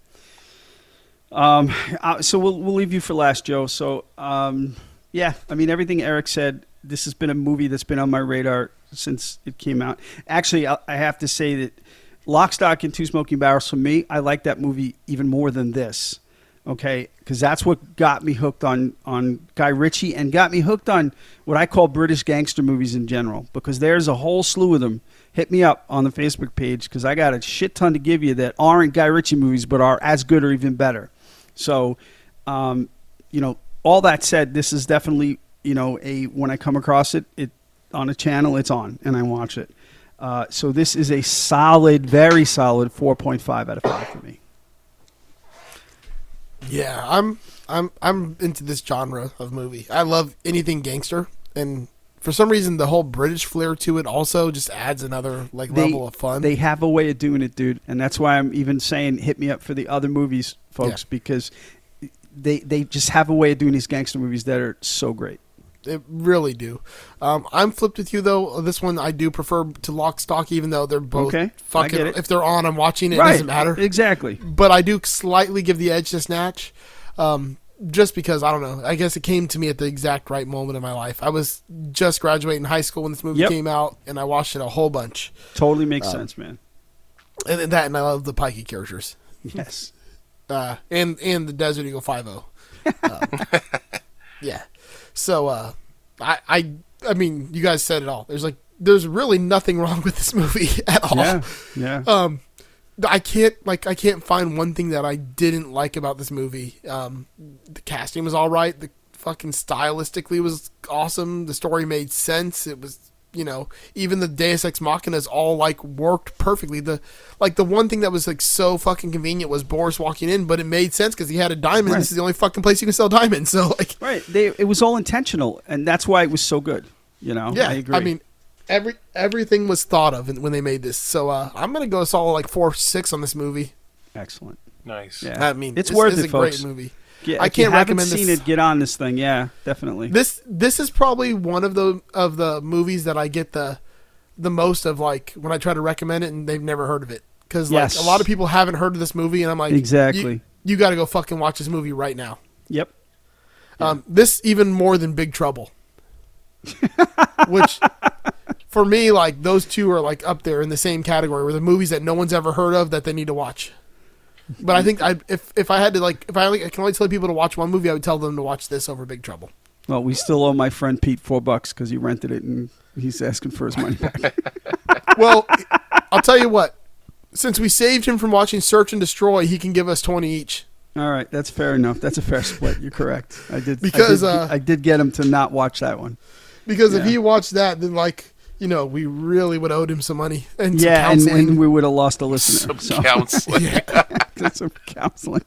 Um, uh, so we'll we'll leave you for last, Joe. So um, yeah, I mean everything Eric said. This has been a movie that's been on my radar since it came out. Actually, I, I have to say that Lock, Stock, and Two Smoking Barrels for me, I like that movie even more than this. Okay, because that's what got me hooked on on Guy Ritchie and got me hooked on what I call British gangster movies in general. Because there's a whole slew of them. Hit me up on the Facebook page because I got a shit ton to give you that aren't Guy Ritchie movies but are as good or even better. So, um, you know, all that said, this is definitely you know a when I come across it, it on a channel, it's on and I watch it. Uh, so this is a solid, very solid 4.5 out of five for me. Yeah, I'm I'm I'm into this genre of movie. I love anything gangster, and for some reason, the whole British flair to it also just adds another like level of fun. They have a way of doing it, dude, and that's why I'm even saying hit me up for the other movies, folks, because they they just have a way of doing these gangster movies that are so great. They really do. Um, I'm flipped with you though. This one I do prefer to Lock Stock, even though they're both Okay, fucking. it. If they're on, I'm watching it. It doesn't matter. exactly. But I do slightly give the edge to Snatch, um, just because I don't know. I guess it came to me at the exact right moment in my life. I was just graduating high school when this movie Yep. came out, and I watched it a whole bunch. Totally makes Um, sense, man. And and that, and I love the Pikey characters. Yes. uh, and and the Desert Eagle Five O. yeah. So uh, I I I mean, you guys said it all. There's like there's really nothing wrong with this movie at all. Yeah, yeah. Um, I can't like I can't find one thing that I didn't like about this movie. Um, the casting was all right. The fucking stylistically was awesome. The story made sense. It was you know even the Deus Ex Machinas all like worked perfectly. The like the one thing that was like so fucking convenient was Boris walking in, but it made sense because he had a diamond. Right. This is the only fucking place you can sell diamonds. So like Right. They it was all intentional, and that's why it was so good. You know. yeah, I agree. I mean. Every everything was thought of when they made this, so uh, I'm gonna go solid like four six on this movie. excellent. Nice. Yeah. I mean, it's this worth is it, a folks. great movie. Yeah, I can't haven't recommend seen this. it. Get on this thing. Yeah, definitely. This this is probably one of the of the movies that I get the the most of like when I try to recommend it and they've never heard of it because Yes. like a lot of people haven't heard of this movie and I'm like Exactly. you, you got to go fucking watch this movie right now. Yep. Um, this even more than Big Trouble, which for me like those two are like up there in the same category where the movies that no one's ever heard of that they need to watch. But I think I if if I had to like if I, only, I can only tell people to watch one movie I would tell them to watch this over Big Trouble. Well, we still owe my friend Pete four bucks because he rented it and he's asking for his money back. well, I'll tell you what. Since we saved him from watching Search and Destroy, he can give us twenty each. All right, that's fair enough. That's a fair split. You're correct. I did Because, I did, uh, I did get him to not watch that one. Because if he watched that, then like you know, we really would have owed him some money and yeah, and, counseling. and we would have lost a listener. Some so. counseling. some counseling.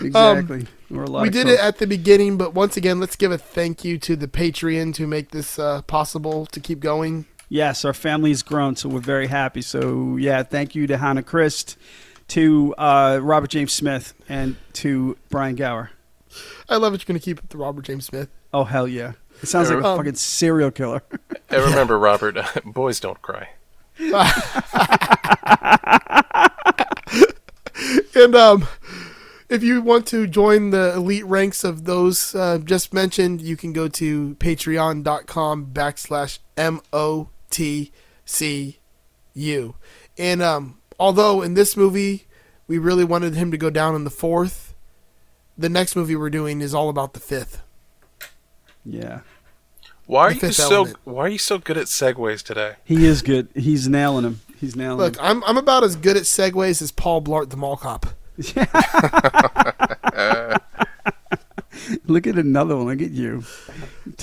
Exactly. We're a lot Um, we did coke. it at the beginning, but once again, let's give a thank you to the Patreon to make this uh, possible to keep going. Yes, our family's grown, so we're very happy. So yeah, thank you to Hannah Christ, to uh, Robert James Smith, and to Brian Gower. I love it. You're going to keep it to Robert James Smith. Oh hell yeah! It sounds like a Um, fucking serial killer. And remember, Robert, boys don't cry. and um, if you want to join the elite ranks of those uh, just mentioned, you can go to patreon.com backslash M-O-T-C-U. And um, although in this movie we really wanted him to go down in the fourth, the next movie we're doing is all about the fifth. Yeah, Why are The you so Element. Why are you so good at segues today? he is good. He's nailing him. He's nailing Look, him. I'm, I'm about as good at segues as Paul Blart the Mall Cop. Look at another one. Look at you.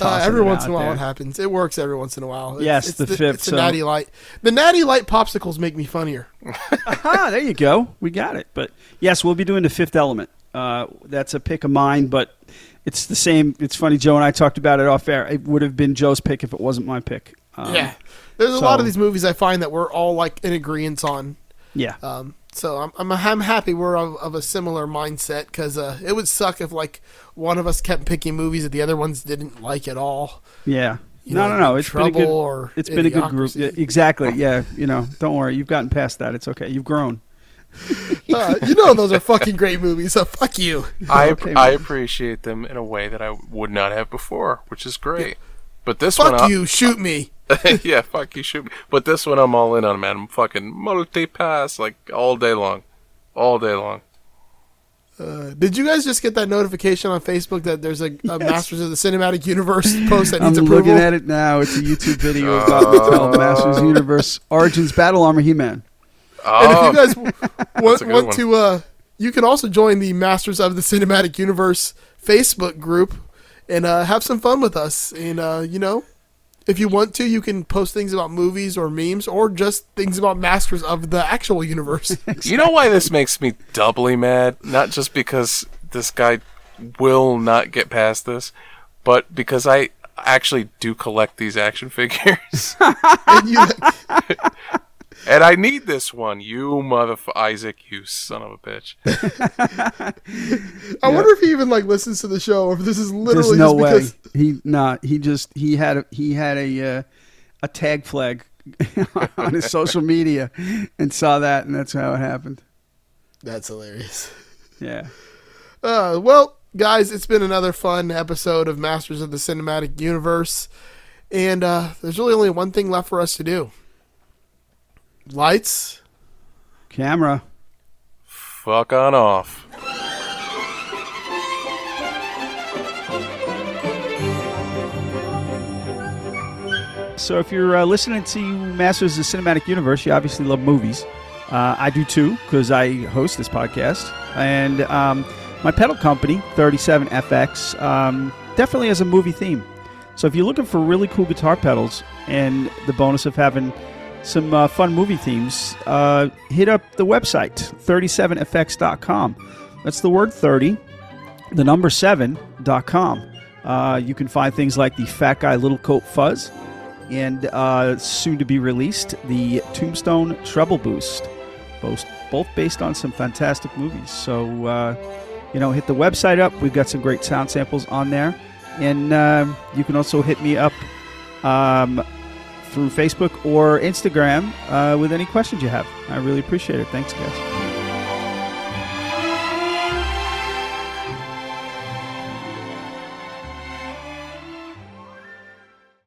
Uh, every once in a while there. it happens. It works every once in a while. It's, Yes, it's the fifth, It's a so- natty light. The natty light popsicles make me funnier. ah, there you go. We got it. But yes, we'll be doing the fifth element. Uh, that's a pick of mine, but it's the same. It's funny. Joe and I talked about it off air. It would have been Joe's pick if it wasn't my pick. Um, yeah, there's a lot of these movies I find that we're all like in agreement on. Yeah. Um, so I'm, I'm I'm happy we're of, of a similar mindset because uh, it would suck if like one of us kept picking movies that the other ones didn't like at all. Yeah. You no, know, no, no. Big It's been a good. Or It's been a good group. Yeah, exactly. Yeah. You know, don't worry. You've gotten past that. It's okay. You've grown. Uh, you know those are fucking great movies. So fuck you. I Okay, I appreciate them in a way that I would not have before, which is great. But this Fuck one, I- you. Shoot me. yeah, fuck you, shoot me. But this one, I'm all in on, man. I'm fucking multi-pass like all day long, all day long. Uh, did you guys just get that notification on Facebook that there's a, a Masters of the Cinematic Universe post that needs I'm needs approval? looking at it now. It's a YouTube video about Mattel Masters Universe Origins Battle Armor He-Man. And if Oh, you guys want, want to, uh, you can also join the Masters of the Cinematic Universe Facebook group and uh, have some fun with us. And uh, you know, if you want to, you can post things about movies or memes or just things about Masters of the actual universe. You know why this makes me doubly mad? Not just because this guy will not get past this, but because I actually do collect these action figures. you, and I need this one. You motherfucker, Isaac, you son of a bitch. I wonder if he even like listens to the show, or if this is literally There's no just way. because. He not. He just he had a, he had a uh, a tag flag on his social media and saw that, and that's how it happened. That's hilarious. Yeah. Uh, well, guys, it's been another fun episode of Masters of the Cinematic Universe, and uh, there's really only one thing left for us to do. Lights. Camera. Fuck on off. So if you're uh, listening to Masters of the Cinematic Universe, you obviously love movies. Uh, I do too, because I host this podcast. And um, my pedal company, 37FX, um, definitely has a movie theme. So if you're looking for really cool guitar pedals and the bonus of having some uh, fun movie themes, uh, hit up the website, 37fx.com. That's the word 30, the number 7.com. Uh, you can find things like the Fat Guy Little Coat Fuzz and uh, soon to be released, the Tombstone Treble Boost, both, both based on some fantastic movies. So, uh, you know, hit the website up. We've got some great sound samples on there. And um you can also hit me up um, through Facebook or Instagram uh, with any questions you have. I really appreciate it. Thanks, guys.